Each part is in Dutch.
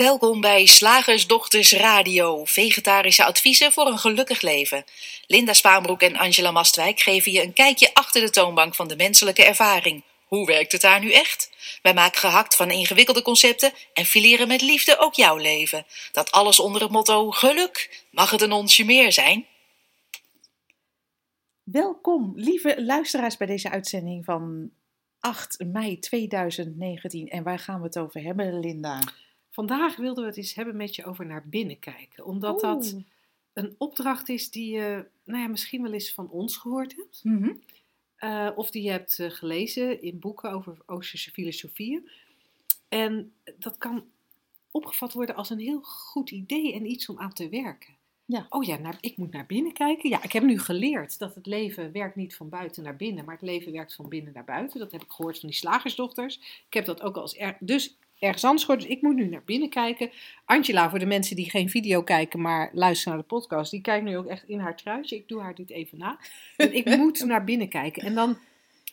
Welkom bij Slagersdochters Radio, vegetarische adviezen voor een gelukkig leven. Linda Spaanbroek en Angela Mastwijk geven je een kijkje achter de toonbank van de menselijke ervaring. Hoe werkt het daar nu echt? Wij maken gehakt van ingewikkelde concepten en fileren met liefde ook jouw leven. Dat alles onder het motto geluk. Mag het een onsje meer zijn? Welkom, lieve luisteraars, bij deze uitzending van 8 mei 2019. En waar gaan we het over hebben, Linda? Vandaag wilden we het eens hebben met je over naar binnen kijken. Omdat dat een opdracht is die je nou ja, misschien wel eens van ons gehoord hebt. Mhm. eh, of die je hebt eh, gelezen in boeken over Oosterse filosofieën. En dat kan opgevat worden als een heel goed idee en iets om aan te werken. Ja. Oh ja, ik moet naar binnen kijken. Ja, ik heb nu geleerd dat het leven werkt niet van buiten naar binnen, maar het leven werkt van binnen naar buiten. Dat heb ik gehoord van die slagersdochters. Ik heb dat ook al eens er, dus ergens anders gehoord. Dus ik moet nu naar binnen kijken. Angela, voor de mensen die geen video kijken, maar luisteren naar de podcast, die kijkt nu ook echt in haar truitje. Ik doe haar dit even na. En ik moet naar binnen kijken. En, dan,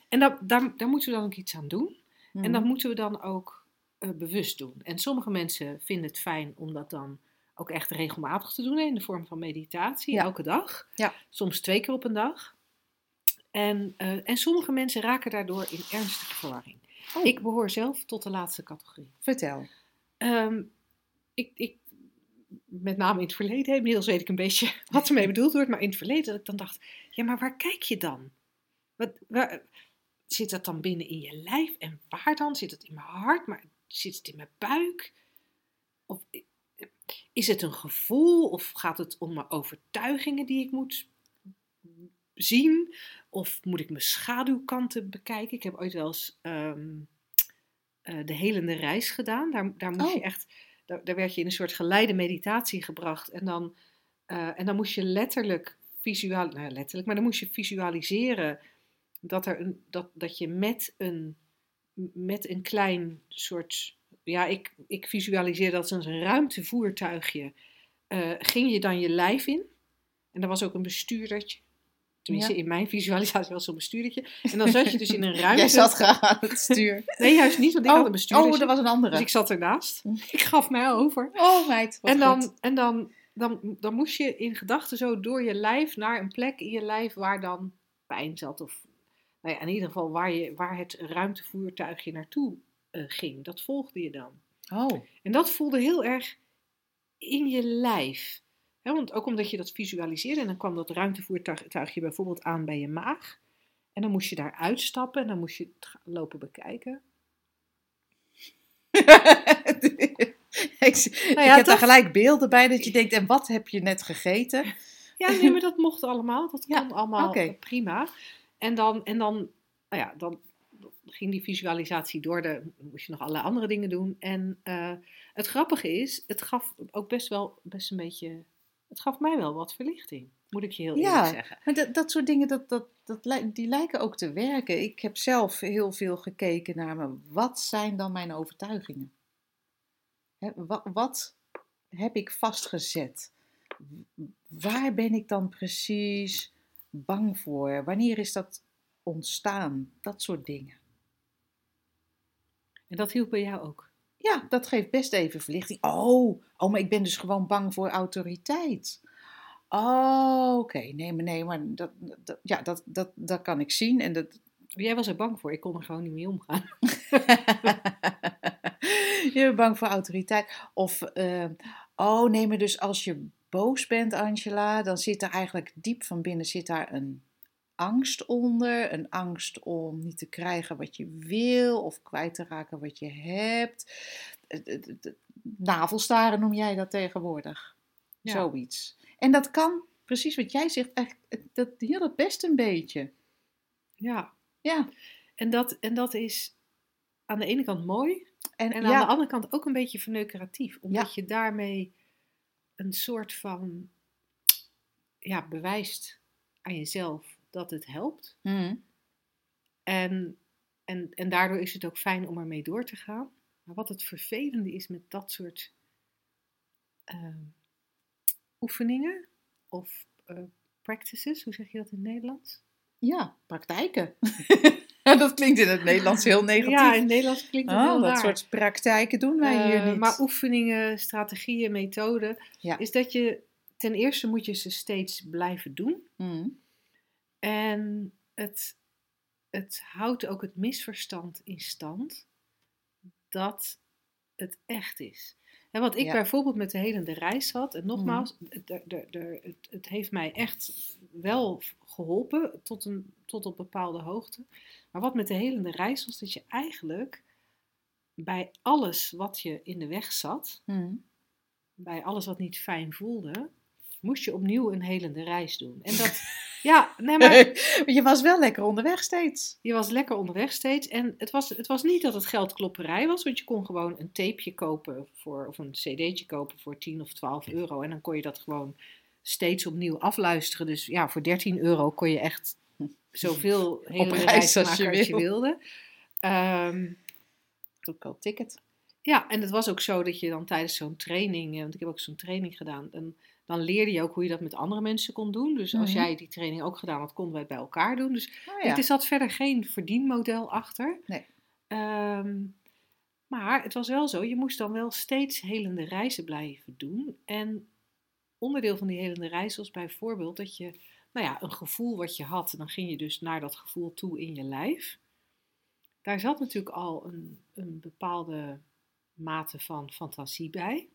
en dan, daar, daar moeten we dan ook iets aan doen. En Mhm. dat moeten we dan ook eh, bewust doen. En sommige mensen vinden het fijn om dat dan ook echt regelmatig te doen hè, in de vorm van meditatie, Ja. elke dag. Ja. Soms twee keer op een dag. En, eh, en sommige mensen raken daardoor in ernstige verwarring. Oh, Ik behoor zelf tot de laatste categorie. Vertel. Ehm, ik, ik, met name in het verleden, inmiddels weet ik een beetje wat ermee bedoeld wordt, maar in het verleden dat ik dan dacht, ja, maar waar kijk je dan? Wat, waar, zit dat dan binnen in je lijf en waar dan? Zit het in mijn hart, maar zit het in mijn buik? Of i- is het een gevoel of gaat het om mijn overtuigingen die ik moet zien? Of moet ik mijn schaduwkanten bekijken? Ik heb ooit wel eens ehm, eh, de helende reis gedaan. Daar, daar moest je Oh. echt, daar, daar werd je in een soort geleide meditatie gebracht. En dan, eh, en dan moest je letterlijk visual, nou letterlijk, maar dan moest je visualiseren dat, er een, dat, dat je met een, met een klein soort, ja, ik, ik visualiseer dat als een ruimtevoertuigje, eh, ging je dan je lijf in. En er was ook een bestuurdertje. Tenminste, Ja. in mijn visualisatie was zo'n bestuurdertje. En dan zat je dus in een ruimte. Jij zat graag aan het stuur. Nee, juist niet, want ik had een bestuurdertje. oh, dat was een andere. Dus ik zat ernaast. Ik gaf mij over. Oh, meid. En, goed. dan, en dan, dan, dan moest je in gedachten zo door je lijf naar een plek in je lijf waar dan pijn zat. Of nou ja, in ieder geval waar, je, waar het ruimtevoertuigje naartoe eh, ging. Dat volgde je dan. Oh, En dat voelde heel erg in je lijf. Want ook omdat je dat visualiseerde. En dan kwam dat ruimtevoertuigje bijvoorbeeld aan bij je maag. En dan moest je daar uitstappen en dan moest je het lopen bekijken. ik, Nou ja, heb daar gelijk beelden bij dat je denkt, en wat heb je net gegeten? Ja, nee, maar dat mocht allemaal. Dat Ja, kon allemaal prima. En dan, en dan, nou ja, dan ging die visualisatie door. Dan moest je nog allerlei andere dingen doen. En eh, het grappige is, het gaf ook best wel best een beetje. Het gaf mij wel wat verlichting, moet ik je heel eerlijk Ja. zeggen. Maar dat, dat soort dingen, dat, dat, dat, die lijken ook te werken. Ik heb zelf heel veel gekeken naar me. Wat zijn dan mijn overtuigingen? Wat, wat heb ik vastgezet? Waar ben ik dan precies bang voor? Wanneer is dat ontstaan? Dat soort dingen. En dat hielp bij jou ook. Ja, dat geeft best even verlichting. Oh, oh maar ik ben dus gewoon bang voor autoriteit. Oh, oké. Nee, maar, nee, maar dat, dat, ja, dat, dat, dat kan ik zien. En dat, Jij was er bang voor. Ik kon er gewoon niet mee omgaan. je bent bang voor autoriteit. Of, eh, oh nee, maar dus als je boos bent, Angela, dan zit er eigenlijk diep van binnen zit daar een angst onder. Een angst om niet te krijgen wat je wil of kwijt te raken wat je hebt. Eh, eh, eh, Navelstaren noem jij dat tegenwoordig. Ja. Zoiets. En dat kan, precies wat jij zegt, echt, dat hielp best een beetje. Ja. Ja. En dat, en dat is aan de ene kant mooi. En, En aan ja, de andere kant ook een beetje verneukeratief. Omdat je daarmee een soort van ja, bewijst aan jezelf dat het helpt. Mhm. En, en, en daardoor is het ook fijn om ermee door te gaan. Maar wat het vervelende is met dat soort ehm, oefeningen of eh, practices, hoe zeg je dat in het Nederlands? Ja, praktijken. dat klinkt in het Nederlands heel negatief. Ja, in het Nederlands klinkt het Oh, heel dat raar. soort praktijken doen wij hier Eh, niet. Maar oefeningen, strategieën, methoden, Ja. is dat je ten eerste moet je ze steeds blijven doen. Mm. En het, het houdt ook het misverstand in stand dat het echt is. En wat ik Ja. bijvoorbeeld met de helende reis had, en nogmaals, het, de- de- de- het, het heeft mij echt wel geholpen tot, een, tot op bepaalde hoogte. Maar wat met de helende reis was, dat je eigenlijk bij alles wat je in de weg zat, Mm. bij alles wat niet fijn voelde, moest je opnieuw een helende reis doen. En dat, ja, nee, maar je was wel lekker onderweg steeds. je was lekker onderweg steeds. En het was, het was niet dat het geldklopperij was, want je kon gewoon een tapeje kopen voor, of een cd'tje kopen voor 10 of 12 euro. En dan kon je dat gewoon steeds opnieuw afluisteren. Dus ja, voor 13 euro kon je echt zoveel hele reis als je als je wil. wilde. Goedkoop ticket. ja, en het was ook zo dat je dan tijdens zo'n training, eh, want ik heb ook zo'n training gedaan, dan, dan leerde je ook hoe je dat met andere mensen kon doen. Dus als Mhm. jij die training ook gedaan had, konden wij het bij elkaar doen. Dus Oh, ja. Het is zat verder geen verdienmodel achter. Nee. Ehm, maar het was wel zo, je moest dan wel steeds helende reizen blijven doen. En onderdeel van die helende reis was bijvoorbeeld dat je, nou ja, een gevoel wat je had, dan ging je dus naar dat gevoel toe in je lijf. Daar zat natuurlijk al een, een bepaalde mate van fantasie bij.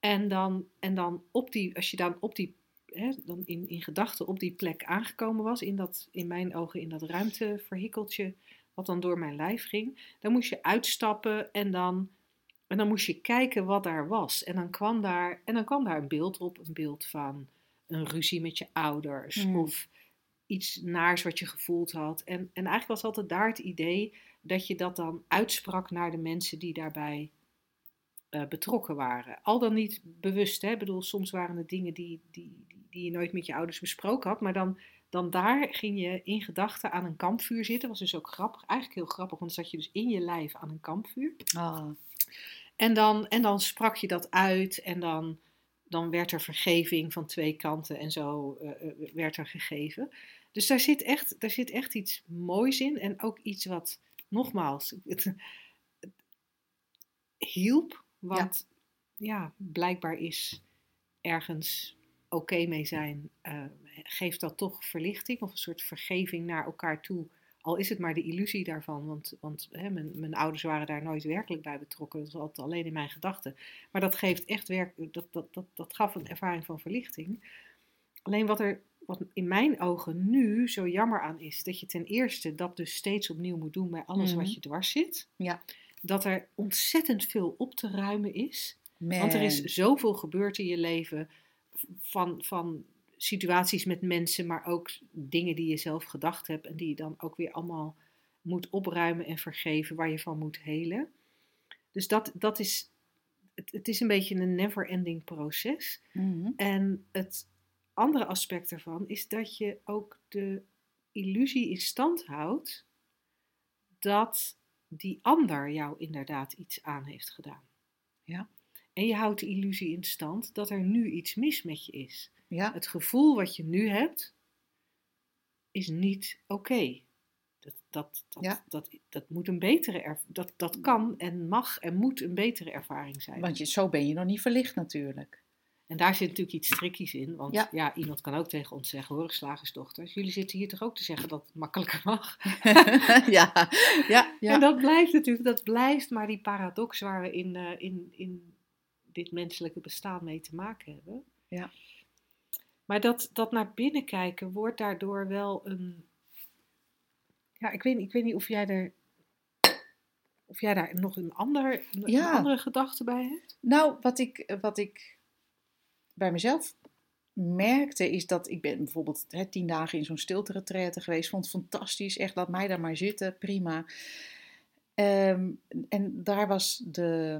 En dan, en dan op die, als je dan op die, hè, dan in, in gedachten op die plek aangekomen was, in dat, in mijn ogen, in dat ruimteverhikkeltje, wat dan door mijn lijf ging, dan moest je uitstappen en dan, en dan moest je kijken wat daar was. En dan kwam daar, en dan kwam daar een beeld op, een beeld van een ruzie met je ouders, Hmm. of iets naars wat je gevoeld had. En, en eigenlijk was altijd daar het idee dat je dat dan uitsprak naar de mensen die daarbij eh, betrokken waren. Al dan niet bewust, hè. Ik bedoel, soms waren het dingen die, die, die, je nooit met je ouders besproken had, maar dan, dan daar ging je in gedachten aan een kampvuur zitten. was dus ook grappig, eigenlijk heel grappig, want dan zat je dus in je lijf aan een kampvuur. Ah. En dan, en dan sprak je dat uit en dan, dan werd er vergeving van twee kanten en zo eh, eh, werd er gegeven. Dus daar zit, echt, daar zit echt iets moois in en ook iets wat, nogmaals, het, het hielp. Want ja. blijkbaar is ergens oké mee zijn, eh, geeft dat toch verlichting of een soort vergeving naar elkaar toe. Al is het maar de illusie daarvan, want, want hè, mijn, mijn ouders waren daar nooit werkelijk bij betrokken. Dat was altijd alleen in mijn gedachten. Maar dat geeft echt werk, dat, dat, dat, dat gaf een ervaring van verlichting. Alleen wat er wat in mijn ogen nu zo jammer aan is, dat je ten eerste dat dus steeds opnieuw moet doen bij alles Mhm. wat je dwars zit. Ja. Dat er ontzettend veel op te ruimen is. Man. Want er is zoveel gebeurd in je leven van, van situaties met mensen, maar ook dingen die je zelf gedacht hebt en die je dan ook weer allemaal moet opruimen en vergeven, waar je van moet helen. Dus dat, dat is, het, het is een beetje een never-ending proces. Mhm. En het andere aspect ervan is dat je ook de illusie in stand houdt dat die ander jou inderdaad iets aan heeft gedaan. Ja. En je houdt de illusie in stand dat er nu iets mis met je is. Ja. Het gevoel wat je nu hebt is niet oké. Dat, dat, dat, Ja. dat, dat moet een betere erv- dat, dat kan en mag en moet een betere ervaring zijn. Want je, zo ben je nog niet verlicht natuurlijk. En daar zit natuurlijk iets trickies in. Want ja. Ja. iemand kan ook tegen ons zeggen, hoor, slagersdochters. Jullie zitten hier toch ook te zeggen dat het makkelijker mag. ja, ja, ja. En dat blijft natuurlijk, dat blijft maar die paradox waar we in, eh, in, in dit menselijke bestaan mee te maken hebben. Ja. Maar dat, dat naar binnen kijken wordt daardoor wel een. Ja, ik weet, ik weet niet of jij er. Of jij daar nog een, ander, een Ja. andere gedachte bij hebt? Nou, wat ik, wat ik bij mezelf merkte, is dat ik ben bijvoorbeeld hè, tien dagen in zo'n stilte geweest. Vond het fantastisch. Echt, laat mij daar maar zitten. Prima. Ehm, en daar was de,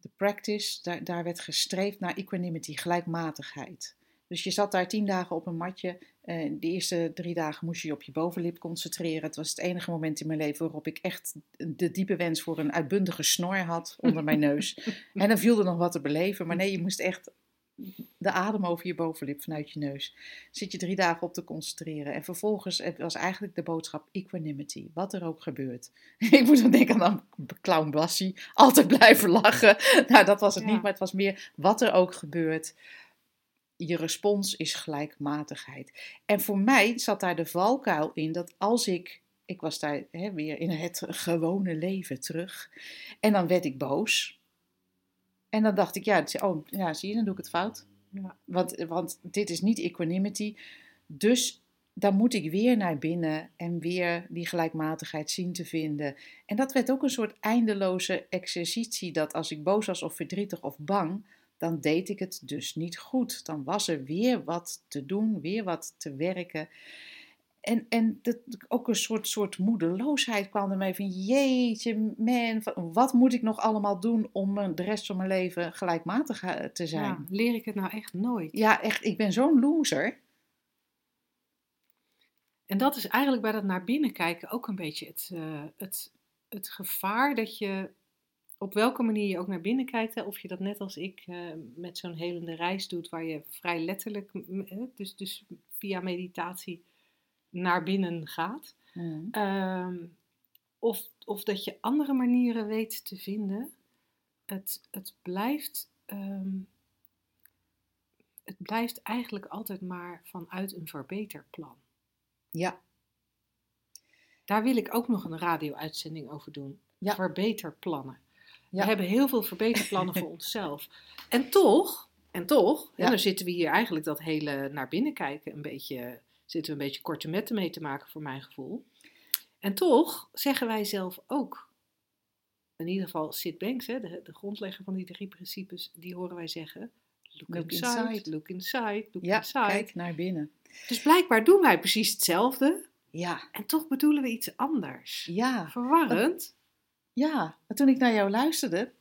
de practice, daar, daar werd gestreefd naar equanimity, gelijkmatigheid. Dus je zat daar tien dagen op een matje. Eh, de eerste drie dagen moest je je op je bovenlip concentreren. Het was het enige moment in mijn leven waarop ik echt de diepe wens voor een uitbundige snor had onder mijn neus. En dan viel er nog wat te beleven. Maar nee, je moest echt de adem over je bovenlip vanuit je neus. Zit je drie dagen op te concentreren. En vervolgens het was eigenlijk de boodschap equanimity. Wat er ook gebeurt. Ik moet dan denken aan Clown Bassie. Altijd blijven lachen. Nou, dat was het Ja. niet, maar het was meer wat er ook gebeurt. Je respons is gelijkmatigheid. En voor mij zat daar de valkuil in dat als ik. Ik was daar hè, weer in het gewone leven terug. En dan werd ik boos. En dan dacht ik, ja, oh, ja zie je, dan doe ik het fout. Ja. Want, want dit is niet equanimity. Dus dan moet ik weer naar binnen en weer die gelijkmatigheid zien te vinden. En dat werd ook een soort eindeloze exercitie. Dat als ik boos was of verdrietig of bang, dan deed ik het dus niet goed. Dan was er weer wat te doen, weer wat te werken. En, en dat, ook een soort, soort moedeloosheid kwam ermee van jeetje man, wat moet ik nog allemaal doen om de rest van mijn leven gelijkmatig eh, te zijn? Ja, leer ik het nou echt nooit. Ja, echt, ik ben zo'n loser. En dat is eigenlijk bij dat naar binnen kijken ook een beetje het, eh, het, het gevaar dat je op welke manier je ook naar binnen kijkt. Hè, of je dat net als ik eh, met zo'n helende reis doet, waar je vrij letterlijk, dus, dus via meditatie, naar binnen gaat. Mm. Ehm, of, of dat je andere manieren weet te vinden. Het, het, blijft, ehm, het blijft eigenlijk altijd maar vanuit een verbeterplan. Ja, Daar wil ik ook nog een radio-uitzending over doen. Ja. Verbeterplannen. Ja. We hebben heel veel verbeterplannen voor onszelf. En toch, en toch, Ja. en dan zitten we hier eigenlijk dat hele naar binnen kijken een beetje, zitten we een beetje korte metten mee te maken voor mijn gevoel. En toch zeggen wij zelf ook, in ieder geval Sid Banks, hè, de, de grondlegger van die drie principes, die horen wij zeggen, look, Look inside, inside. look inside, look ja inside. kijk naar binnen. Dus blijkbaar doen wij precies hetzelfde Ja, en toch bedoelen we iets anders. ja, Verwarrend. ja. Maar toen ik naar jou luisterde,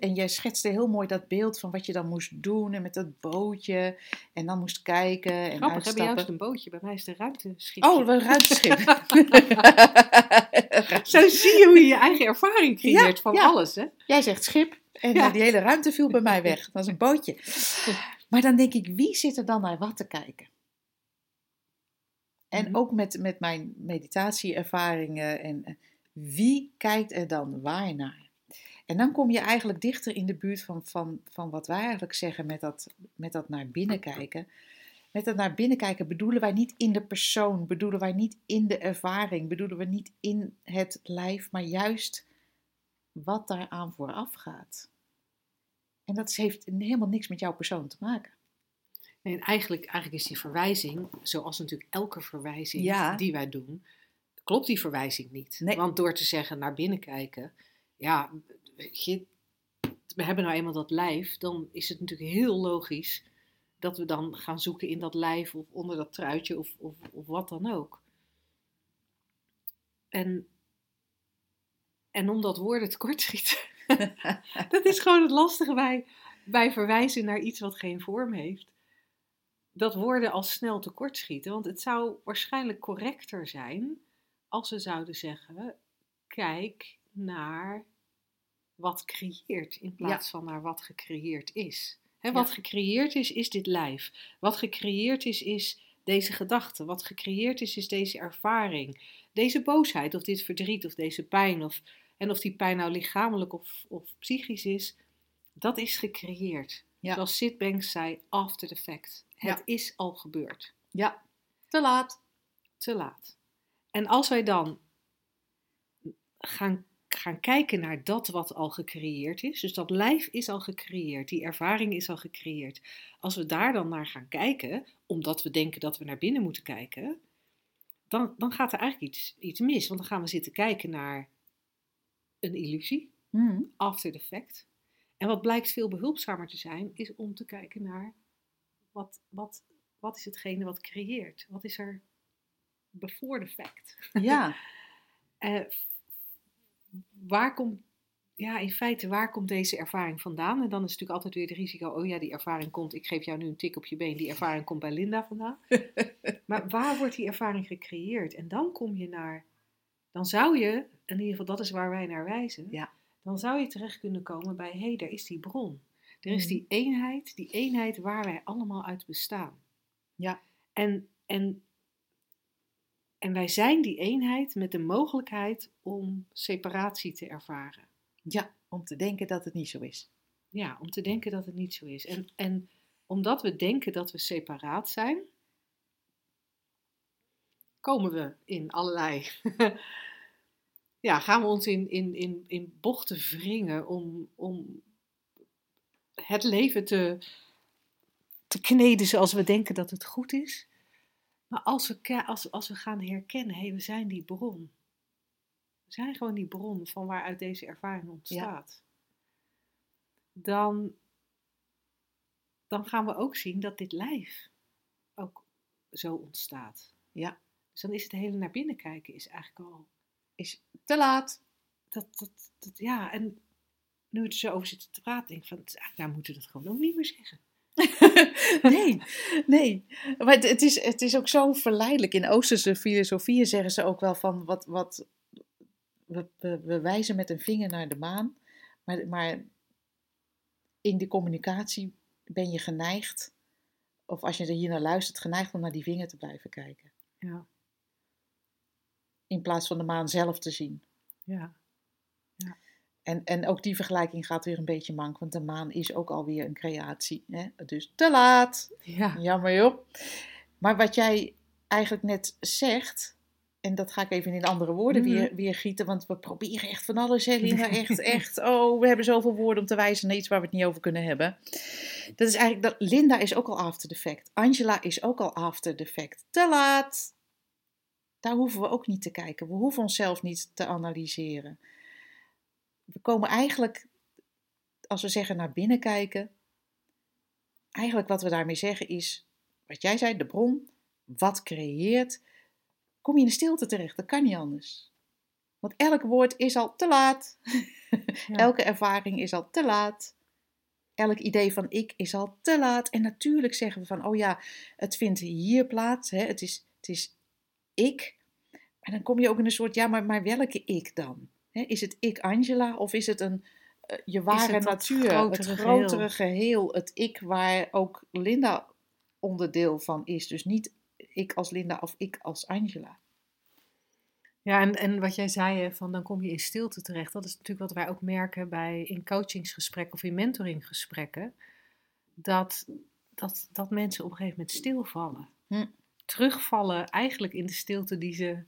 en jij schetste heel mooi dat beeld van wat je dan moest doen en met dat bootje en dan moest kijken en Grappig, hebben juist uitstappen. een bootje. Bij mij is de ruimteschip. Oh, een ruimteschip. Zo zie je hoe je je eigen ervaring creëert Ja, van ja. alles, hè? Jij zegt schip en Ja. die hele ruimte viel bij mij weg. Dat was een bootje. Maar dan denk ik, wie zit er dan naar wat te kijken? En Mhm. ook met, met mijn meditatieervaringen. En eh, wie kijkt er dan waar naar? En dan kom je eigenlijk dichter in de buurt van, van, van wat wij eigenlijk zeggen met dat, met dat naar binnen kijken. Met dat naar binnen kijken bedoelen wij niet in de persoon, bedoelen wij niet in de ervaring, bedoelen we niet in het lijf, maar juist wat daaraan vooraf gaat. En dat heeft helemaal niks met jouw persoon te maken. En eigenlijk, eigenlijk is die verwijzing, zoals natuurlijk elke verwijzing Ja. die wij doen, klopt die verwijzing niet. Nee. Want door te zeggen naar binnen kijken, ja, we hebben nou eenmaal dat lijf, dan is het natuurlijk heel logisch dat we dan gaan zoeken in dat lijf of onder dat truitje of, of, of wat dan ook. En, en omdat woorden tekortschieten, dat is gewoon het lastige bij, bij verwijzen naar iets wat geen vorm heeft. Dat woorden al snel tekortschieten. Want het zou waarschijnlijk correcter zijn als we zouden zeggen: kijk naar wat creëert in plaats van naar wat gecreëerd is. Hè, wat Ja. gecreëerd is, is dit lijf. Wat gecreëerd is, is deze gedachte. Wat gecreëerd is, is deze ervaring. Deze boosheid, of dit verdriet, of deze pijn. Of, en of die pijn nou lichamelijk of, of psychisch is, dat is gecreëerd. Ja. Zoals Sid Banks zei, after the fact. Het is al gebeurd. Ja, te laat. Te laat. En als wij dan gaan, gaan kijken naar dat wat al gecreëerd is, dus dat lijf is al gecreëerd, die ervaring is al gecreëerd. Als we daar dan naar gaan kijken, omdat we denken dat we naar binnen moeten kijken, dan, dan gaat er eigenlijk iets, iets mis. Want dan gaan we zitten kijken naar een illusie, Hm, after the fact. En wat blijkt veel behulpzamer te zijn, is om te kijken naar wat, wat, wat is hetgene wat creëert? Wat is er before the fact? Ja, Eh, waar komt, ja, in feite, waar komt deze ervaring vandaan? En dan is natuurlijk altijd weer het risico, oh ja, die ervaring komt, ik geef jou nu een tik op je been, die ervaring komt bij Linda vandaan. maar waar wordt die ervaring gecreëerd? En dan kom je naar, dan zou je, in ieder geval dat is waar wij naar wijzen, Ja. dan zou je terecht kunnen komen bij, hé, hey, daar is die bron. Er is Mhm. die eenheid, die eenheid waar wij allemaal uit bestaan. Ja. En, en, en wij zijn die eenheid met de mogelijkheid om separatie te ervaren. Ja, om te denken dat het niet zo is. Ja, om te denken dat het niet zo is. En, en omdat we denken dat we separaat zijn, komen we in allerlei. ja, gaan we ons in, in, in, in bochten wringen om, om het leven te, te kneden zoals we denken dat het goed is. Maar als we, als, als we gaan herkennen, hé, we zijn die bron. We zijn gewoon die bron van waaruit deze ervaring ontstaat. Dan, dan gaan we ook zien dat dit lijf ook zo ontstaat. Ja, Dus dan is het hele naar binnen kijken is eigenlijk al... is te laat. Dat, dat, dat, ja, en nu we er zo over zitten te praten, denk ik van, nou moeten we dat gewoon ook niet meer zeggen. nee, nee. Maar het, het is, het is ook zo verleidelijk. In Oosterse filosofieën zeggen ze ook wel van wat. wat we, we, we wijzen met een vinger naar de maan. Maar, maar in de communicatie ben je geneigd. Of als je er hier naar luistert, geneigd om naar die vinger te blijven kijken. Ja, In plaats van de maan zelf te zien. ja. En, en ook die vergelijking gaat weer een beetje mank, want de maan is ook alweer een creatie. Hè? Dus te laat. Ja, Jammer joh. Maar wat jij eigenlijk net zegt, en dat ga ik even in andere woorden Mhm. weer, weer gieten, want we proberen echt van alles, hè, Linda, echt, echt. Oh, we hebben zoveel woorden om te wijzen naar iets waar we het niet over kunnen hebben. Dat is eigenlijk, dat Linda is ook al after the fact. Angela is ook al after the fact. Te laat. Daar hoeven we ook niet te kijken. We hoeven onszelf niet te analyseren. We komen eigenlijk, als we zeggen naar binnen kijken, eigenlijk wat we daarmee zeggen is, wat jij zei, de bron, wat creëert, kom je in de stilte terecht. Dat kan niet anders. Want elk woord is al te laat. Ja. Elke ervaring is al te laat. Elk idee van ik is al te laat. En natuurlijk zeggen we van, oh ja, het vindt hier plaats. Hè? Het, is, het is ik. En dan kom je ook in een soort, ja, maar, maar welke ik dan? Hè? Is het ik Angela of is het een, eh, je ware het natuur? grotere het grotere geheel. Het ik waar ook Linda onderdeel van is. Dus niet ik als Linda of ik als Angela. Ja, en, en wat jij zei, van dan kom je in stilte terecht. Dat is natuurlijk wat wij ook merken bij in coachingsgesprekken of in mentoringgesprekken. Dat, dat, dat mensen op een gegeven moment stilvallen. Hm. Terugvallen eigenlijk in de stilte die ze,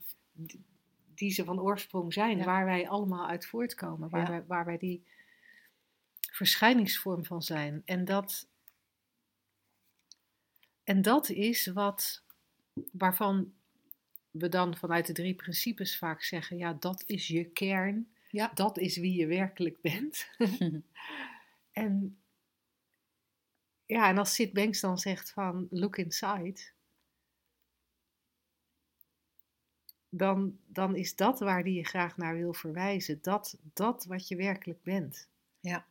die ze van oorsprong zijn. Ja. Waar wij allemaal uit voortkomen. Waar, Ja. wij, waar wij die verschijningsvorm van zijn. En dat, en dat is wat, waarvan we dan vanuit de drie principes vaak zeggen, ja, dat is je kern, Ja. dat is wie je werkelijk bent. en ja, en als Sid Banks dan zegt van look inside, dan, dan is dat waar die je graag naar wil verwijzen, dat, dat wat je werkelijk bent. Ja.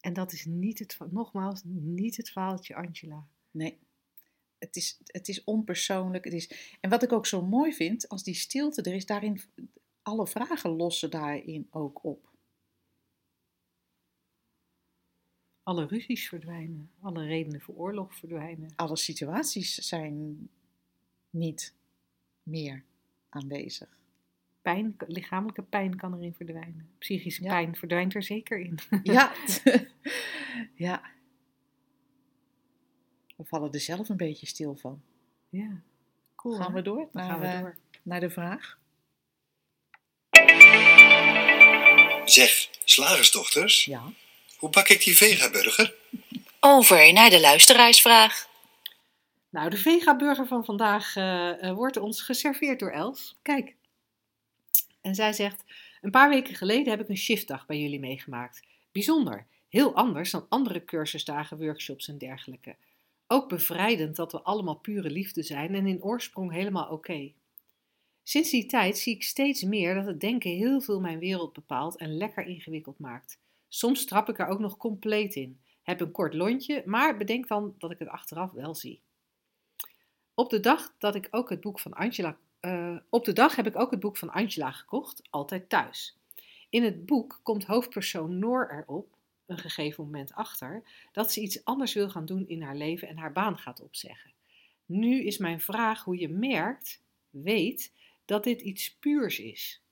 En dat is niet het, nogmaals, niet het faaltje Angela. Nee. Het is, het is onpersoonlijk. Het is, en wat ik ook zo mooi vind, als die stilte er is, daarin, alle vragen lossen daarin ook op. Alle ruzies verdwijnen, alle redenen voor oorlog verdwijnen. Alle situaties zijn niet meer aanwezig. Pijn, lichamelijke pijn kan erin verdwijnen. Psychische Ja. pijn verdwijnt er zeker in. Ja. ja. We vallen er zelf een beetje stil van. Ja, cool. Gaan hè? we door Dan naar, gaan we eh, door. naar de vraag? Zeg, slagersdochters, Ja. hoe bak ik die vegaburger? Over naar de luisteraarsvraag. Nou, de Vega-burger van vandaag eh, eh, wordt ons geserveerd door Els. Kijk. En zij zegt: Een paar weken geleden heb ik een shiftdag bij jullie meegemaakt. Bijzonder. Heel anders dan andere cursusdagen, workshops en dergelijke. Ook bevrijdend dat we allemaal pure liefde zijn en in oorsprong helemaal oké. Sinds die tijd zie ik steeds meer dat het denken heel veel mijn wereld bepaalt en lekker ingewikkeld maakt. Soms trap ik er ook nog compleet in. Heb een kort lontje, maar bedenk dan dat ik het achteraf wel zie. Op de dag dat ik ook het boek van Angela. eh, op de dag heb ik ook het boek van Angela gekocht, altijd thuis. In het boek komt hoofdpersoon Noor erop een gegeven moment achter dat ze iets anders wil gaan doen in haar leven en haar baan gaat opzeggen. Nu is mijn vraag hoe je merkt, weet, dat dit iets puurs is.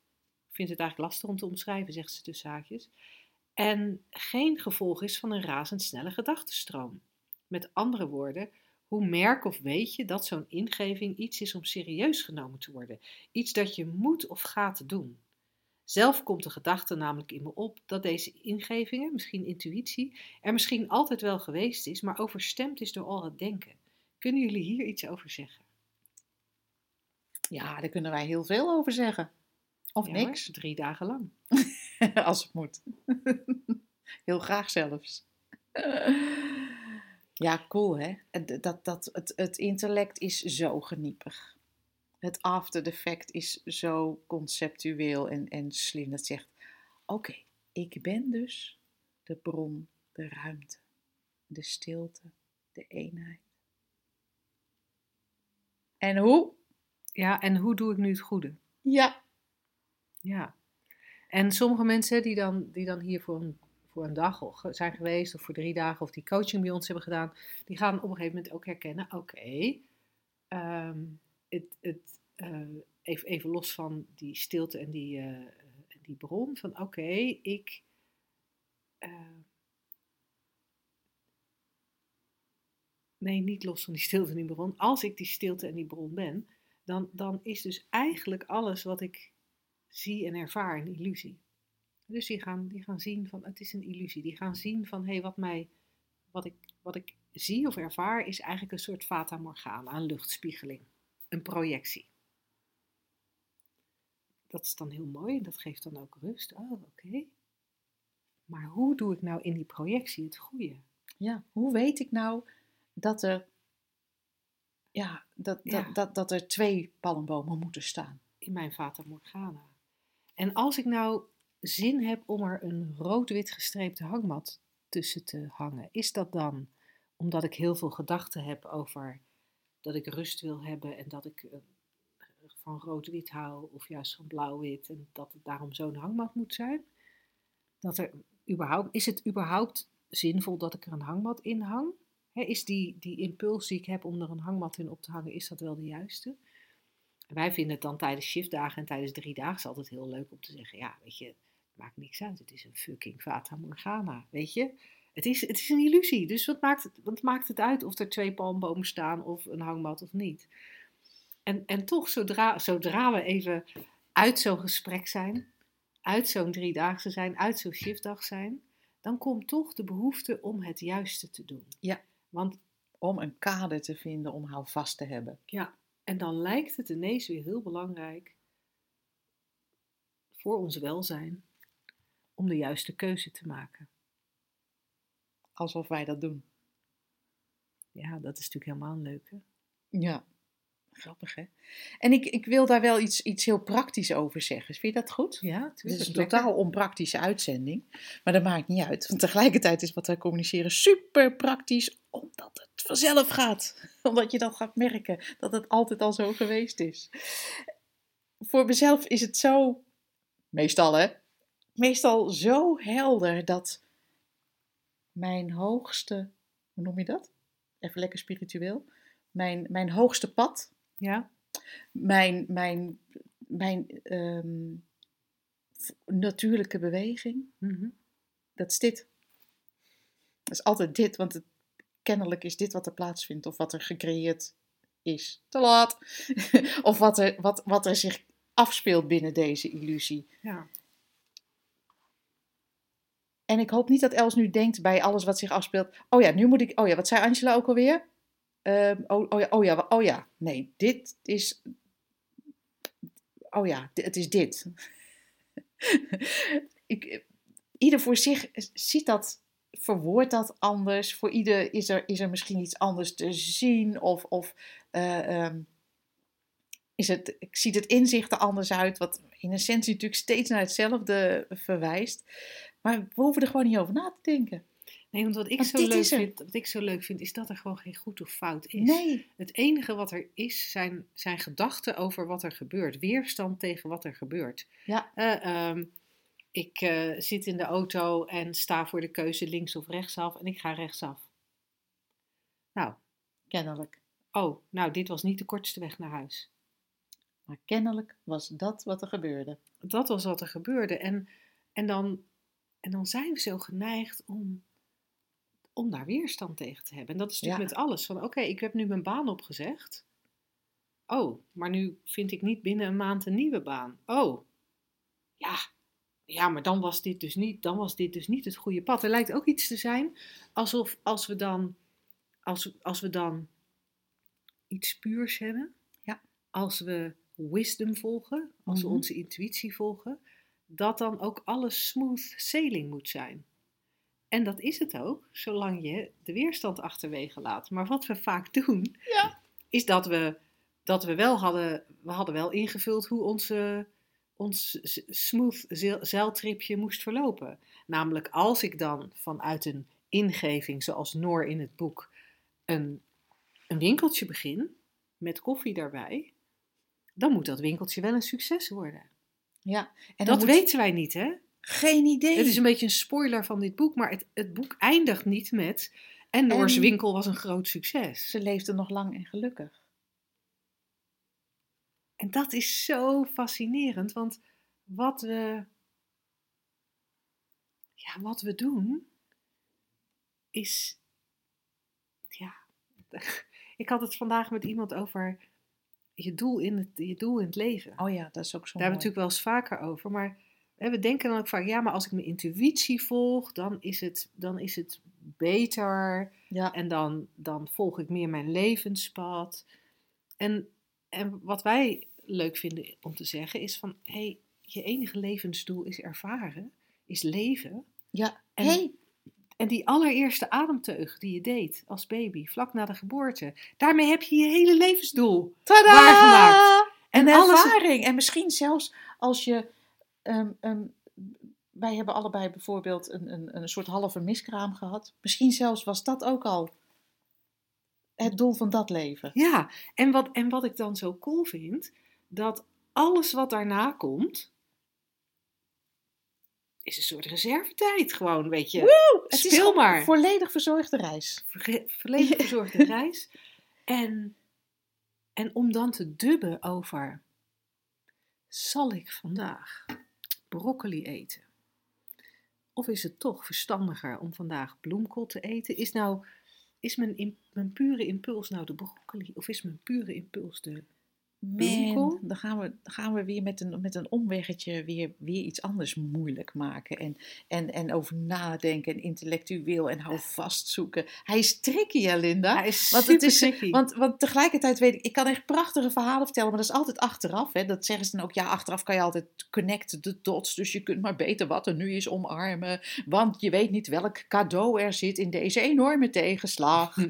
Ik vind het eigenlijk lastig om te omschrijven, zegt ze tussen haakjes. En geen gevolg is van een razendsnelle gedachtenstroom. Met andere woorden, hoe merk of weet je dat zo'n ingeving iets is om serieus genomen te worden? Iets dat je moet of gaat doen. Zelf komt de gedachte namelijk in me op dat deze ingevingen, misschien intuïtie, er misschien altijd wel geweest is, maar overstemd is door al het denken. Kunnen jullie hier iets over zeggen? Ja, daar kunnen wij heel veel over zeggen. Of Ja niks, drie dagen lang. als het moet. heel graag zelfs. Ja, cool hè. Het- Dat, dat, het, het intellect is zo geniepig. Het after effect is zo conceptueel en, en slim. Dat zegt, oké, ik ben dus de bron, de ruimte, de stilte, de eenheid. En hoe? Ja, en hoe doe ik nu het goede? Ja, Ja. En sommige mensen die dan, die dan hier voor een, voor een dag of zijn geweest, of voor drie dagen, of die coaching bij ons hebben gedaan, die gaan op een gegeven moment ook herkennen: oké, ehm, het, het, eh, even, even los van die stilte en die, eh, die bron, van oké, ik. eh, nee, niet los van die stilte en die bron. Als ik die stilte en die bron ben, dan, dan is dus eigenlijk alles wat ik zie en ervaar een illusie. Dus die gaan, die gaan zien van het is een illusie. Die gaan zien van hé, hey, wat, mij, wat, ik, wat ik zie of ervaar is eigenlijk een soort fata morgana, een luchtspiegeling, een projectie. Dat is dan heel mooi en dat geeft dan ook rust. Oh, oké. Maar hoe doe ik nou in die projectie het goede? Ja, hoe weet ik nou dat er, ja, dat, Ja. Dat, dat, dat er twee palmbomen moeten staan? in mijn Fata Morgana. En als ik nou zin heb om er een rood-wit gestreepte hangmat tussen te hangen, is dat dan omdat ik heel veel gedachten heb over dat ik rust wil hebben en dat ik eh, van rood-wit hou of juist van blauw-wit en dat het daarom zo'n hangmat moet zijn? Dat er überhaupt, is het überhaupt zinvol dat ik er een hangmat in hang? Is die, die impuls die ik heb om er een hangmat in op te hangen, is dat wel de juiste? Wij vinden het dan tijdens shiftdagen en tijdens drie dagen altijd heel leuk om te zeggen: ja, weet je, maakt niks uit. Het is een fucking Fata Morgana, weet je. Het is, het is een illusie, dus wat maakt, het, wat maakt het uit of er twee palmbomen staan of een hangmat of niet? En, en toch, zodra, zodra we even uit zo'n gesprek zijn, uit zo'n driedaagse zijn, uit zo'n shiftdag zijn, dan komt toch de behoefte om het juiste te doen. Ja. Want Om een kader te vinden om houvast te hebben. Ja, en dan lijkt het ineens weer heel belangrijk voor ons welzijn om de juiste keuze te maken. Alsof wij dat doen. Ja, dat is natuurlijk helemaal een leuke. Ja, grappig hè. En ik, ik wil daar wel iets, iets heel praktisch over zeggen. Vind je dat goed? Ja, Het is een totaal onpraktische uitzending, maar dat maakt niet uit. Want tegelijkertijd is wat wij communiceren super praktisch, omdat het vanzelf gaat. Omdat je dan gaat merken dat het altijd al zo geweest is. Voor mezelf is het zo, meestal hè, meestal zo helder dat mijn hoogste, hoe noem je dat? Even lekker spiritueel. Mijn, mijn hoogste pad, Ja, mijn, mijn, mijn ehm, natuurlijke beweging, mhm. dat is dit. Dat is altijd dit, want het, kennelijk is dit wat er plaatsvindt of wat er gecreëerd is. Te laat. of wat er, wat, wat er zich afspeelt binnen deze illusie. ja. En ik hoop niet dat Els nu denkt bij alles wat zich afspeelt. Oh ja, nu moet ik. Oh ja, wat zei Angela ook alweer? Ehm, oh, oh, ja, oh ja, oh ja. Nee, dit is. Oh ja, het is dit. ik, ieder voor zich ziet dat, verwoordt dat anders. Voor ieder is er, is er misschien iets anders te zien. Of, of eh, ehm, is het, ziet het inzicht er anders uit. Wat in essentie natuurlijk steeds naar hetzelfde verwijst. Maar we hoeven er gewoon niet over na te denken. Nee, want wat ik, Want zo leuk vind, wat ik zo leuk vind, is dat er gewoon geen goed of fout is. Nee, Het enige wat er is, zijn, zijn gedachten over wat er gebeurt. Weerstand tegen wat er gebeurt. Ja. Eh, ehm, ik eh, zit in de auto en sta voor de keuze links of rechtsaf en ik ga rechtsaf. Nou, Kennelijk. oh, nou, dit was niet de kortste weg naar huis. Maar kennelijk was dat wat er gebeurde. Dat was wat er gebeurde. En, en, dan, en dan zijn we zo geneigd om, om daar weerstand tegen te hebben. En dat is natuurlijk Ja. met alles. Van oké, ik heb nu mijn baan opgezegd. Oh, maar nu vind ik niet binnen een maand een nieuwe baan. Oh, ja. Ja, maar dan was dit dus niet, dan was dit dus niet het goede pad. Er lijkt ook iets te zijn alsof als we dan, als, als we dan iets puurs hebben. Ja. Als we wisdom volgen, als we Mhm. onze intuïtie volgen, dat dan ook alles smooth sailing moet zijn. En dat is het ook, zolang je de weerstand achterwege laat. Maar wat we vaak doen, Ja. is dat we, dat we wel hadden, we hadden wel ingevuld hoe onze, ons smooth zeil- zeiltripje moest verlopen. Namelijk als ik dan vanuit een ingeving, zoals Noor in het boek, een, een winkeltje begin, met koffie daarbij, dan moet dat winkeltje wel een succes worden. Ja. En dat moet- weten wij niet, hè? Geen idee. Het is een beetje een spoiler van dit boek, maar het, het boek eindigt niet met. En Noors En- winkel was een groot succes. Ze leefde nog lang en gelukkig. En dat is zo fascinerend, want wat we. Ja, wat we doen is. Ja. Ik had het vandaag met iemand over je doel in het, je doel in het leven. Oh ja, dat is ook zo Daar hebben we natuurlijk wel eens vaker over. Maar hè, we denken dan ook vaak, ja, maar als ik mijn intuïtie volg, dan is het, dan is het beter. Ja. En dan, dan volg ik meer mijn levenspad. En, en wat wij leuk vinden om te zeggen is van, hé, hey, je enige levensdoel is ervaren, is leven. Ja. En- hey, En die allereerste ademteug die je deed als baby, vlak na de geboorte, daarmee heb je je hele levensdoel. tada! waargemaakt. En alles- ervaring. En misschien zelfs als je... ehm, ehm, wij hebben allebei bijvoorbeeld een, een, een soort halve miskraam gehad. Misschien zelfs was dat ook al het doel van dat leven. Ja, en wat, en wat ik dan zo cool vind, dat alles wat daarna komt, is een soort reservetijd gewoon, weet je. Het is Speel maar. volledig verzorgde reis. Volledig verzorgde reis. En, en om dan te dubben over, zal ik vandaag broccoli eten? Of is het toch verstandiger om vandaag bloemkool te eten? Is, nou, is mijn, mijn pure impuls nou de broccoli? Of is mijn pure impuls de Dan gaan we, gaan we weer met een, met een omweggetje weer, weer iets anders moeilijk maken. En, en, en over nadenken en intellectueel en hou vast zoeken. Hij is tricky, hè, Linda? Hij is Want het is- tricky. Want, want tegelijkertijd weet ik, ik kan echt prachtige verhalen vertellen, maar dat is altijd achteraf. Hè? Dat zeggen ze dan ook, ja, achteraf kan je altijd connect the dots. Dus je kunt maar beter wat er nu is omarmen. Want je weet niet welk cadeau er zit in deze enorme tegenslag.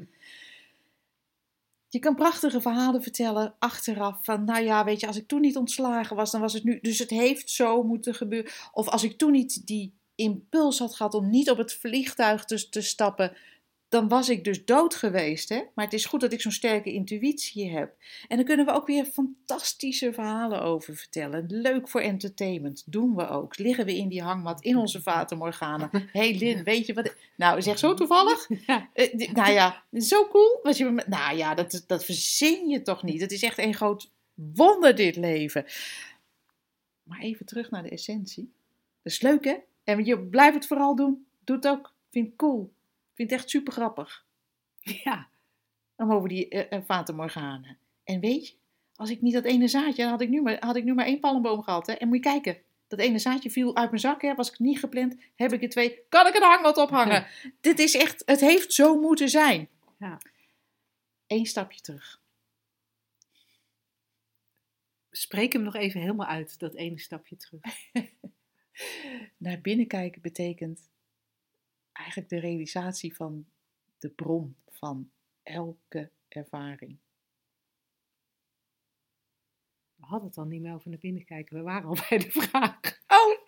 Je kan prachtige verhalen vertellen achteraf. Van, nou ja, weet je, als ik toen niet ontslagen was, dan was het nu. Dus het heeft zo moeten gebeuren. Of als ik toen niet die impuls had gehad om niet op het vliegtuig te, te stappen, dan was ik dus dood geweest. Hè? Maar het is goed dat ik zo'n sterke intuïtie heb. En dan kunnen we ook weer fantastische verhalen over vertellen. Leuk voor entertainment. Doen we ook. Liggen we in die hangmat in onze Fata Morgana. Hé hey Lin, weet je wat... ik- Nou, zeg zo toevallig. Ja. Eh, nou ja, zo cool. Wat je, met- nou ja, dat, dat verzin je toch niet. Het is echt een groot wonder, dit leven. Maar even terug naar de essentie. Dat is leuk, hè? En je blijft het vooral doen. Doe het ook. Vind het cool. Vind het echt super grappig. ja, Om over die eh uh, Fata Morgana. En weet je, als ik niet dat ene zaadje, dan had ik nu maar, had ik nu maar één palmboom gehad. Hè? En moet je kijken. Dat ene zaadje viel uit mijn zak, hè? was ik niet gepland. Heb ik er twee, kan ik een hangmat ophangen? Dit is echt, het heeft zo moeten zijn. Ja. Eén stapje terug. spreek hem nog even helemaal uit, dat ene stapje terug. Naar binnen kijken betekent eigenlijk de realisatie van de bron van elke ervaring. We hadden het dan niet meer over naar binnen kijken, we waren al bij de vraag. Oh!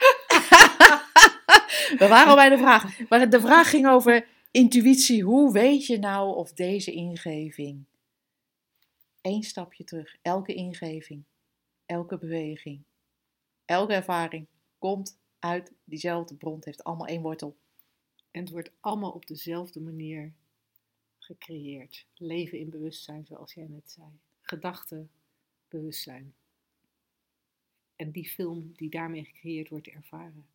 We waren al bij de vraag. Maar de vraag ging over intuïtie. Hoe weet je nou of deze ingeving... Eén stapje terug. Elke ingeving, elke beweging, elke ervaring komt uit diezelfde bron. Het heeft allemaal één wortel. En het wordt allemaal op dezelfde manier gecreëerd. Leven in bewustzijn, zoals jij net zei. Gedachten, bewustzijn. En die film die daarmee gecreëerd wordt, ervaren.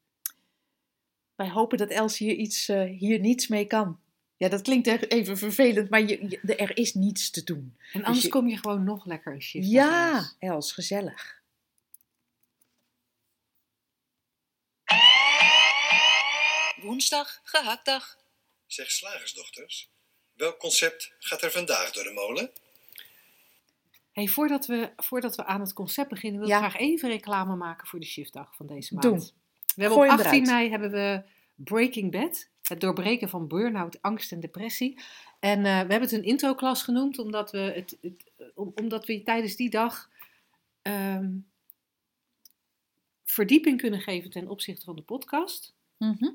Wij hopen dat Els hier, iets, eh, hier niets mee kan. Ja, dat klinkt even vervelend, maar je, je- er is niets te doen. En anders je- kom je gewoon nog lekker een shift Ja. Els, gezellig. Woensdag, gehaktdag. Zeg slagersdochters, welk concept gaat er vandaag door de molen? Hey, voordat, we, voordat we aan het concept beginnen, wil ik Ja. graag even reclame maken voor de shiftdag van deze maand. Doen. We hebben Gooi op hem 18 eruit. mei hebben we Breaking Bad. Het doorbreken van burn-out, angst en depressie. En eh, we hebben het een intro-klas genoemd, omdat we, het, het, om- omdat we tijdens die dag ehm, verdieping kunnen geven ten opzichte van de podcast. Mhm.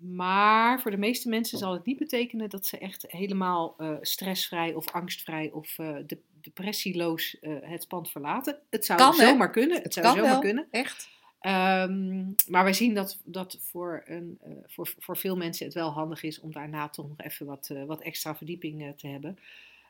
Maar voor de meeste mensen zal het niet betekenen dat ze echt helemaal eh, stressvrij of angstvrij of eh, de, depressieloos eh, het pand verlaten. Het zou Kan, zomaar kunnen. Het, Het zou kan zomaar wel, kunnen. echt. Ehm, maar wij zien dat, dat voor, een, voor, voor veel mensen het wel handig is om daarna toch nog even wat, wat extra verdieping te hebben.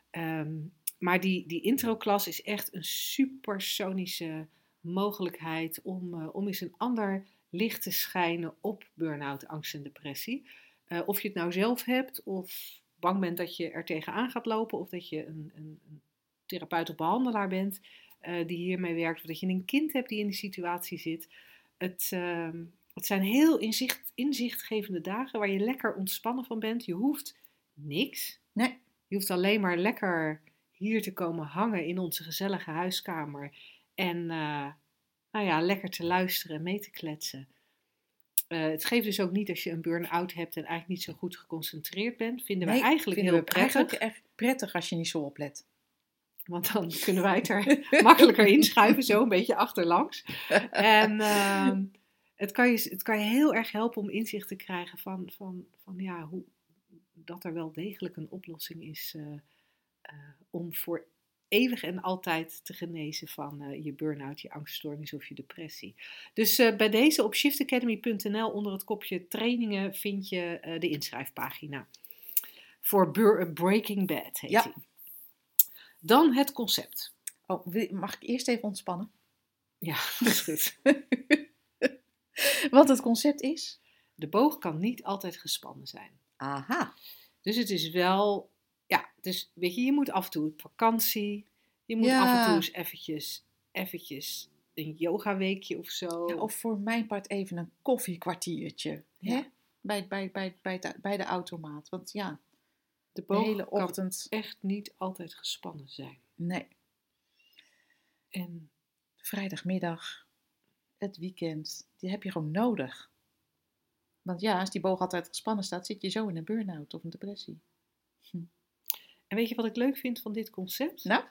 Ehm, maar die, die intro-klas is echt een supersonische mogelijkheid om, om eens een ander licht te schijnen op burn-out, angst en depressie. Eh, of je het nou zelf hebt, of bang bent dat je er tegenaan gaat lopen, of dat je een, een, een therapeut of behandelaar bent eh, die hiermee werkt, of dat je een kind hebt die in die situatie zit. Het, ehm, het zijn heel inzicht, inzichtgevende dagen waar je lekker ontspannen van bent. Je hoeft niks. Nee. Je hoeft alleen maar lekker hier te komen hangen in onze gezellige huiskamer. En eh, nou ja, lekker te luisteren en mee te kletsen. Eh, het geeft dus ook niet als je een burn-out hebt en eigenlijk niet zo goed geconcentreerd bent. Vinden wij Nee, eigenlijk vinden heel we prettig. Eigenlijk echt prettig als je niet zo oplet. Want dan kunnen wij het er makkelijker inschuiven, zo een beetje achterlangs. En ehm, het, kan je, het kan je heel erg helpen om inzicht te krijgen van, van, van ja, hoe, dat er wel degelijk een oplossing is eh, eh, om voor eeuwig en altijd te genezen van eh, je burn-out, je angststoornis of je depressie. Dus eh, bij deze op shiftacademy.nl onder het kopje trainingen vind je eh, de inschrijfpagina. Voor Breaking Bad heet Ja. die. Dan het concept. Oh, mag ik eerst even ontspannen? Ja, dat is goed. Wat het concept is? De boog kan niet altijd gespannen zijn. Aha. Dus het is wel, dus weet je, je moet af en toe op vakantie. Je moet Ja. af en toe eens eventjes, eventjes een yogaweekje of zo. Ja, of voor mijn part even een koffiekwartiertje. Hè? Bij, bij, bij, bij, de, bij de automaat. Want ja, de hele kan ochtend. echt niet altijd gespannen zijn. Nee, En vrijdagmiddag, het weekend, die heb je gewoon nodig. Want ja, als die boog altijd gespannen staat, zit je zo in een burn-out of een depressie. En weet je wat ik leuk vind van dit concept? Nou?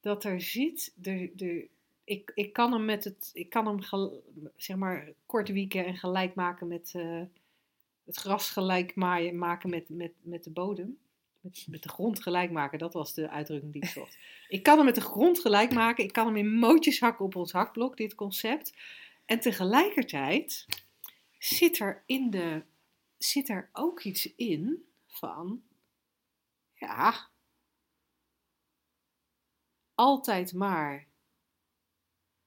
Dat er zit, er, er, ik, ik kan hem met het, ik kan hem gel- zeg maar kort wieken en gelijk maken met eh, het gras gelijk maaien, maken met, met, met de bodem. Met, met de grond gelijk maken, dat was de uitdrukking die ik zocht. Ik kan hem met de grond gelijk maken, ik kan hem in mootjes hakken op ons hakblok, dit concept. En tegelijkertijd zit er, in de, zit er ook iets in van ja. Altijd maar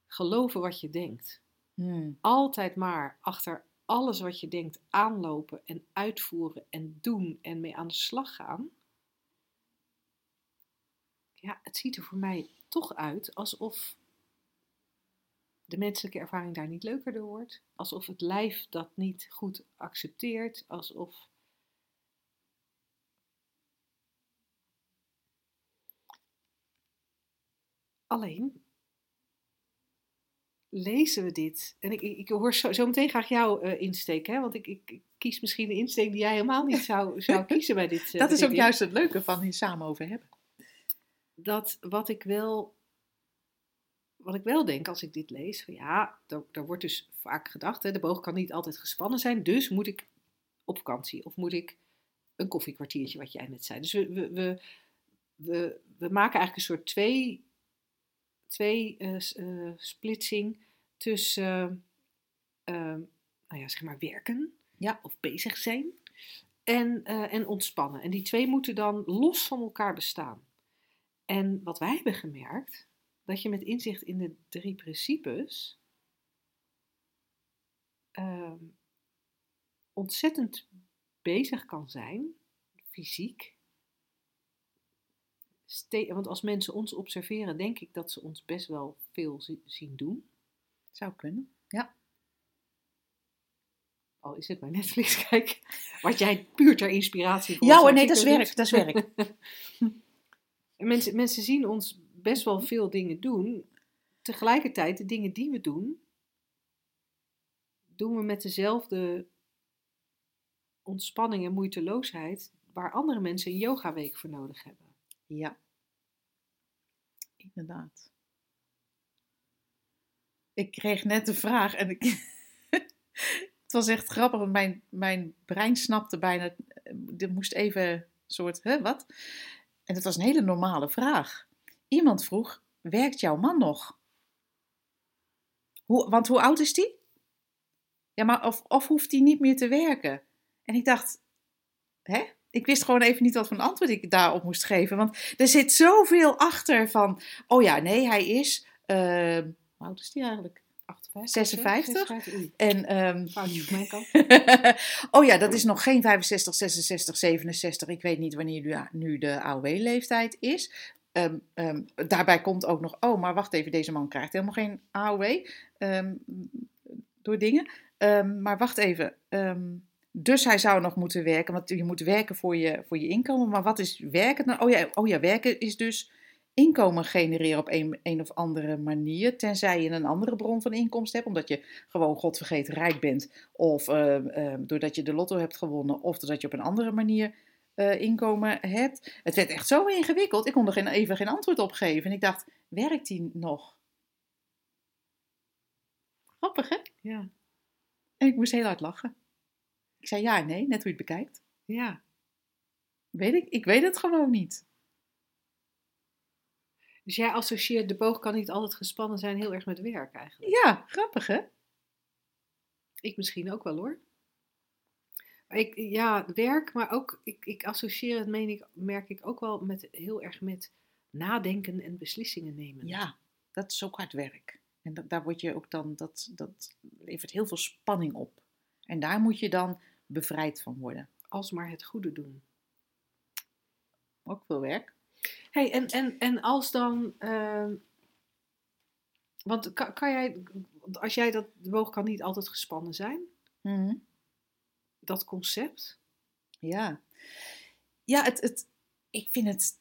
geloven wat je denkt. Hmm. Altijd maar achter alles wat je denkt aanlopen en uitvoeren en doen en mee aan de slag gaan. Ja, het ziet er voor mij toch uit alsof de menselijke ervaring daar niet leuker door wordt. Alsof het lijf dat niet goed accepteert. Alsof Alleen lezen we dit. En ik, ik, hoor zo, zo meteen graag jouw eh, insteek, hè? want ik, ik, ik kies misschien een insteek die jij helemaal niet zou, zou kiezen bij dit. eh, Dat is ook juist het leuke van hier samen over hebben. Dat wat ik wel. Wat ik wel denk als ik dit lees, van ja, er, er wordt dus vaak gedacht, hè, de boog kan niet altijd gespannen zijn, dus moet ik op vakantie of moet ik een koffiekwartiertje, wat jij net zei. Dus we, we, we, we, we maken eigenlijk een soort twee, twee eh, eh, splitsing tussen ehm, nou ja, zeg maar werken Ja. of bezig zijn en, eh, en ontspannen. En die twee moeten dan los van elkaar bestaan. En wat wij hebben gemerkt, dat je met inzicht in de drie principes ehm, ontzettend bezig kan zijn, fysiek. Want als mensen ons observeren, denk ik dat ze ons best wel veel zi- zien doen. Zou kunnen. Ja. Al is het maar Netflix kijken, wat jij puur ter inspiratie voor Ja hoor, nee, dat is werk. Dat is werk. En mensen, mensen zien ons best wel veel dingen doen. Tegelijkertijd, de dingen die we doen, doen we met dezelfde ontspanning en moeiteloosheid waar andere mensen een yogaweek voor nodig hebben. Ja. Inderdaad. Ik kreeg net de vraag en ik. het was echt grappig, want mijn, mijn brein snapte bijna. Er moest even soort. Hè, wat? En het was een hele normale vraag. Iemand vroeg: Werkt jouw man nog? Hoe, want hoe oud is die? Ja, maar of, of hoeft hij niet meer te werken? En ik dacht: Hè? Ik wist gewoon even niet wat voor een antwoord ik daarop moest geven. Want er zit zoveel achter van, oh ja, nee, hij is, eh, hoe oud is die eigenlijk? 58? 56? 56? Oei, En, ehm, kant. oh ja, dat is nog geen 65, 66, 67. Ik weet niet wanneer nu, de AOW-leeftijd is. Ehm, ehm, daarbij komt ook nog, oh, maar wacht even, deze man krijgt helemaal geen AOW ehm, door dingen. Ehm, maar wacht even, ehm, dus hij zou nog moeten werken, want je moet werken voor je, voor je inkomen. Maar wat is werken dan? Oh ja, oh ja werken is dus inkomen genereren op een, een of andere manier. Tenzij je een andere bron van inkomsten hebt, omdat je gewoon godvergeten rijk bent. Of ehm, ehm, doordat je de lotto hebt gewonnen, of doordat je op een andere manier eh, inkomen hebt. Het werd echt zo ingewikkeld, ik kon er geen, even geen antwoord op geven. En ik dacht, werkt die nog? Grappig hè? Ja, En ik moest heel hard lachen. Ik zei ja nee, net hoe je het bekijkt. ja. Weet ik, ik weet het gewoon niet. Dus jij associeert de boog kan niet altijd gespannen zijn heel erg met werk eigenlijk. Ja, grappig hè? Ik misschien ook wel hoor. Ik, ja, werk, maar ook, ik, ik associeer het, meen ik, merk ik ook wel met, heel erg met nadenken en beslissingen nemen. Ja, dat is ook hard werk. En da- daar word je ook dan, dat, dat levert heel veel spanning op. En daar moet je dan bevrijd van worden. Als maar het goede doen. Ook veel werk. hey, en, en, en als dan, ehm, want kan, kan jij, als jij dat, de boog kan niet altijd gespannen zijn, Mhm. dat concept. Ja, ja het, het, ik vind het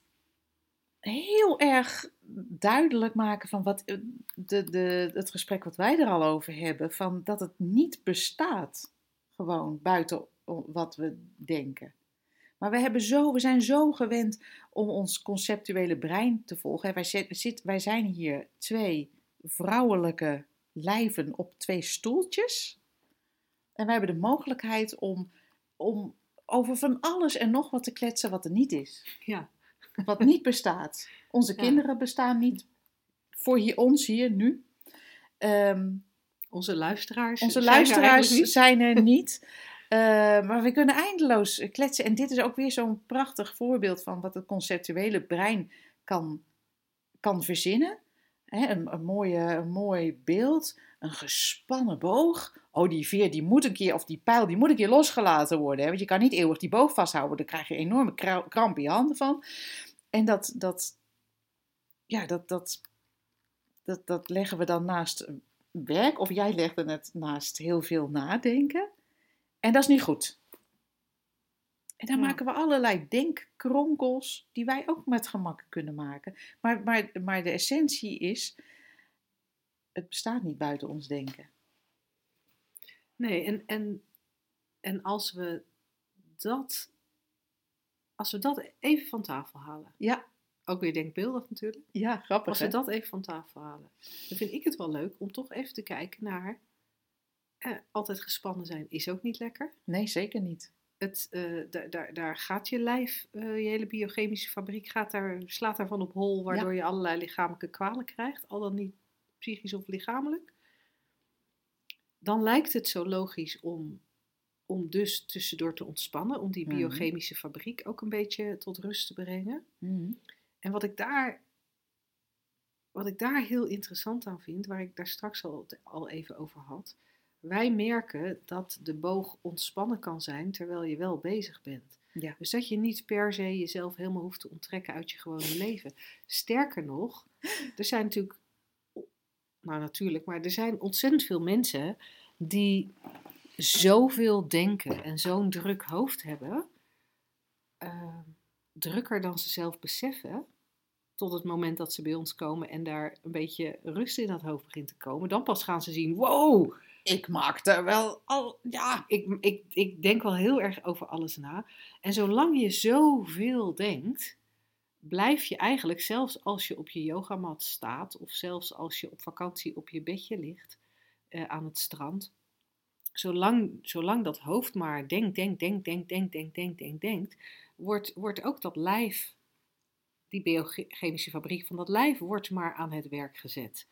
heel erg duidelijk maken van wat eh, de, de, het gesprek wat wij er al over hebben, van dat het niet bestaat, gewoon buiten wat we denken. Maar we, hebben zo, we zijn zo gewend om ons conceptuele brein te volgen. Wij, zit, wij zijn hier twee vrouwelijke lijven op twee stoeltjes. En wij hebben de mogelijkheid om, om over van alles en nog wat te kletsen wat er niet is. Ja. Wat niet bestaat. Onze Ja. kinderen bestaan niet voor hier, ons hier nu. Ehm, Onze luisteraars. onze zijn er luisteraars niet. zijn er niet. Eh, maar we kunnen eindeloos kletsen. En dit is ook weer zo'n prachtig voorbeeld van wat het conceptuele brein kan, kan verzinnen. Hè, een, een, mooie, een mooi beeld, een gespannen boog. Oh, die veer die moet een keer, of die pijl, die moet een keer losgelaten worden. Hè? Want je kan niet eeuwig die boog vasthouden. Daar krijg je enorme kramp in je handen van. En dat, dat, ja, dat, dat, dat, dat leggen we dan naast werk. Of jij legde het naast heel veel nadenken. En dat is niet goed. En dan Ja. maken we allerlei denkkronkels die wij ook met gemak kunnen maken. Maar, maar, maar de essentie is, het bestaat niet buiten ons denken. Nee, en, en, en als we dat, als we dat even van tafel halen. Ja, Ook weer denkbeeldig natuurlijk. ja grappig Als we hè? dat even van tafel halen, dan vind ik het wel leuk om toch even te kijken naar. Eh, altijd gespannen zijn is ook niet lekker. Nee, zeker niet. Het, eh, daar, daar, daar gaat je lijf, eh, je hele biochemische fabriek gaat daar, slaat daarvan op hol, waardoor je allerlei lichamelijke kwalen krijgt, al dan niet psychisch of lichamelijk. dan lijkt het zo logisch om, om dus tussendoor te ontspannen, om die Mhm. biochemische fabriek ook een beetje tot rust te brengen. Mhm. En wat ik daar, wat ik daar heel interessant aan vind, waar ik daar straks al, al even over had. Wij merken dat de boog ontspannen kan zijn terwijl je wel bezig bent. Ja. Dus dat je niet per se jezelf helemaal hoeft te onttrekken uit je gewone leven. Sterker nog, er zijn natuurlijk, nou natuurlijk, maar er zijn ontzettend veel mensen die zoveel denken en zo'n druk hoofd hebben, eh, drukker dan ze zelf beseffen, tot het moment dat ze bij ons komen en daar een beetje rust in dat hoofd begint te komen. Dan pas gaan ze zien, wow, Ik maak er wel al, ja. ik, ik, ik denk wel heel erg over alles na. En zolang je zoveel denkt, blijf je eigenlijk, zelfs als je op je yogamat staat, of zelfs als je op vakantie op je bedje ligt eh, aan het strand, zolang, zolang dat hoofd maar denkt, denkt, denkt, denkt, denkt, denkt, denkt, denkt, denkt, wordt, wordt ook dat lijf, die biochemische fabriek van dat lijf, wordt maar aan het werk gezet.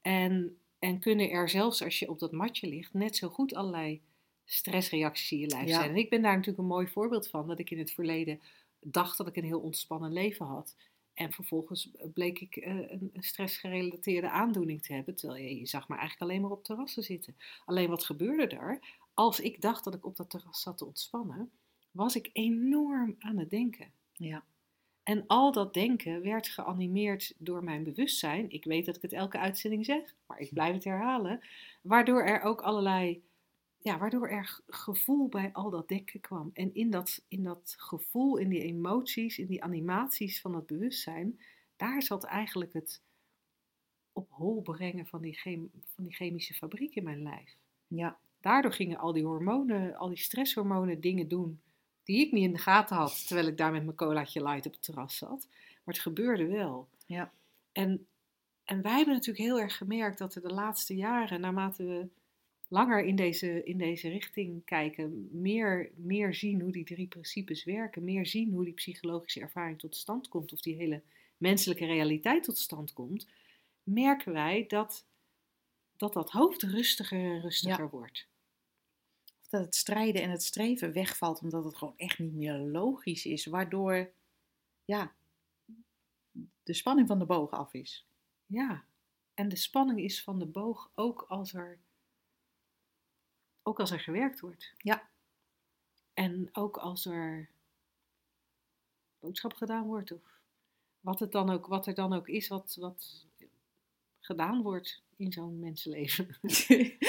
En, en kunnen er zelfs als je op dat matje ligt, net zo goed allerlei stressreacties in je lijf Ja. zijn. En ik ben daar natuurlijk een mooi voorbeeld van, dat ik in het verleden dacht dat ik een heel ontspannen leven had. En vervolgens bleek ik eh, een een stressgerelateerde aandoening te hebben, terwijl je, je zag me eigenlijk alleen maar op terrassen zitten. Alleen wat gebeurde er? Als ik dacht dat ik op dat terras zat te ontspannen, was ik enorm aan het denken. Ja. En al dat denken werd geanimeerd door mijn bewustzijn. Ik weet dat ik het elke uitzending zeg, maar ik blijf het herhalen. Waardoor er ook allerlei, ja, waardoor er gevoel bij al dat denken kwam. En in dat, in dat gevoel, in die emoties, in die animaties van dat bewustzijn, daar zat eigenlijk het op hol brengen van die, chem- van die chemische fabriek in mijn lijf. Ja. Daardoor gingen al die hormonen, al die stresshormonen dingen doen die ik niet in de gaten had, terwijl ik daar met mijn colaatje light op het terras zat. Maar het gebeurde wel. Ja. En, en wij hebben natuurlijk heel erg gemerkt dat er de laatste jaren, naarmate we langer in deze, in deze richting kijken, meer, meer zien hoe die drie principes werken, meer zien hoe die psychologische ervaring tot stand komt, of die hele menselijke realiteit tot stand komt, merken wij dat dat, dat hoofd rustiger en rustiger wordt. Dat het strijden en het streven wegvalt omdat het gewoon echt niet meer logisch is. Waardoor, ja, de spanning van de boog af is. Ja, en de spanning is van de boog ook als er, ook als er gewerkt wordt. Ja. En ook als er boodschap gedaan wordt, of wat, het dan ook, wat er dan ook is, wat, wat gedaan wordt in zo'n mensenleven.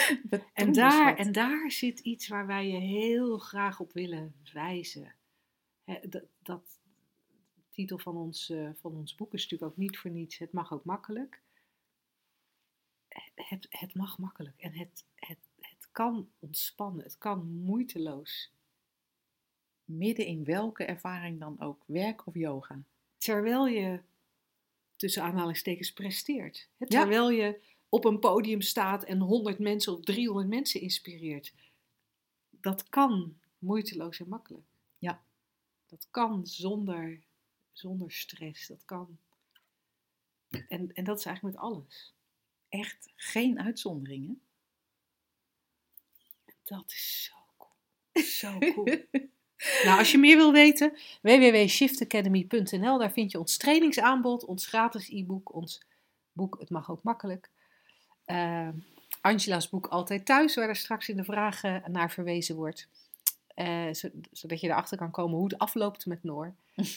En daar, en daar zit iets waar wij je heel graag op willen wijzen. Hè, dat, dat titel van ons, eh, van ons boek is natuurlijk ook niet voor niets. Het mag ook makkelijk. Het, het mag makkelijk en het, het, het kan ontspannen. Het kan moeiteloos. midden in welke ervaring dan ook, werk of yoga. Terwijl je tussen aanhalingstekens presteert. Ja. Terwijl je op een podium staat en 100 mensen of 300 mensen inspireert. Dat kan moeiteloos en makkelijk. Ja. Dat kan zonder, zonder stress. Dat kan. En, en dat is eigenlijk met alles. Echt geen uitzonderingen. Dat is zo cool. Zo cool. nou, als je meer wil weten, www.shiftacademy.nl. Daar vind je ons trainingsaanbod, ons gratis e-book, ons boek Het Mag Ook Makkelijk. Eh, Angela's boek Altijd Thuis, waar er straks in de vragen naar verwezen wordt. Eh, zo- zodat je erachter kan komen hoe het afloopt met Noor.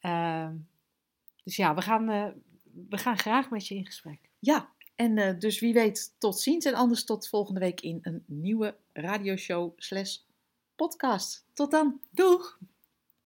Eh, dus ja, we gaan, eh, we gaan graag met je in gesprek. Ja, en eh, dus wie weet tot ziens en anders tot volgende week in een nieuwe radioshow slash podcast. Tot dan. Doeg!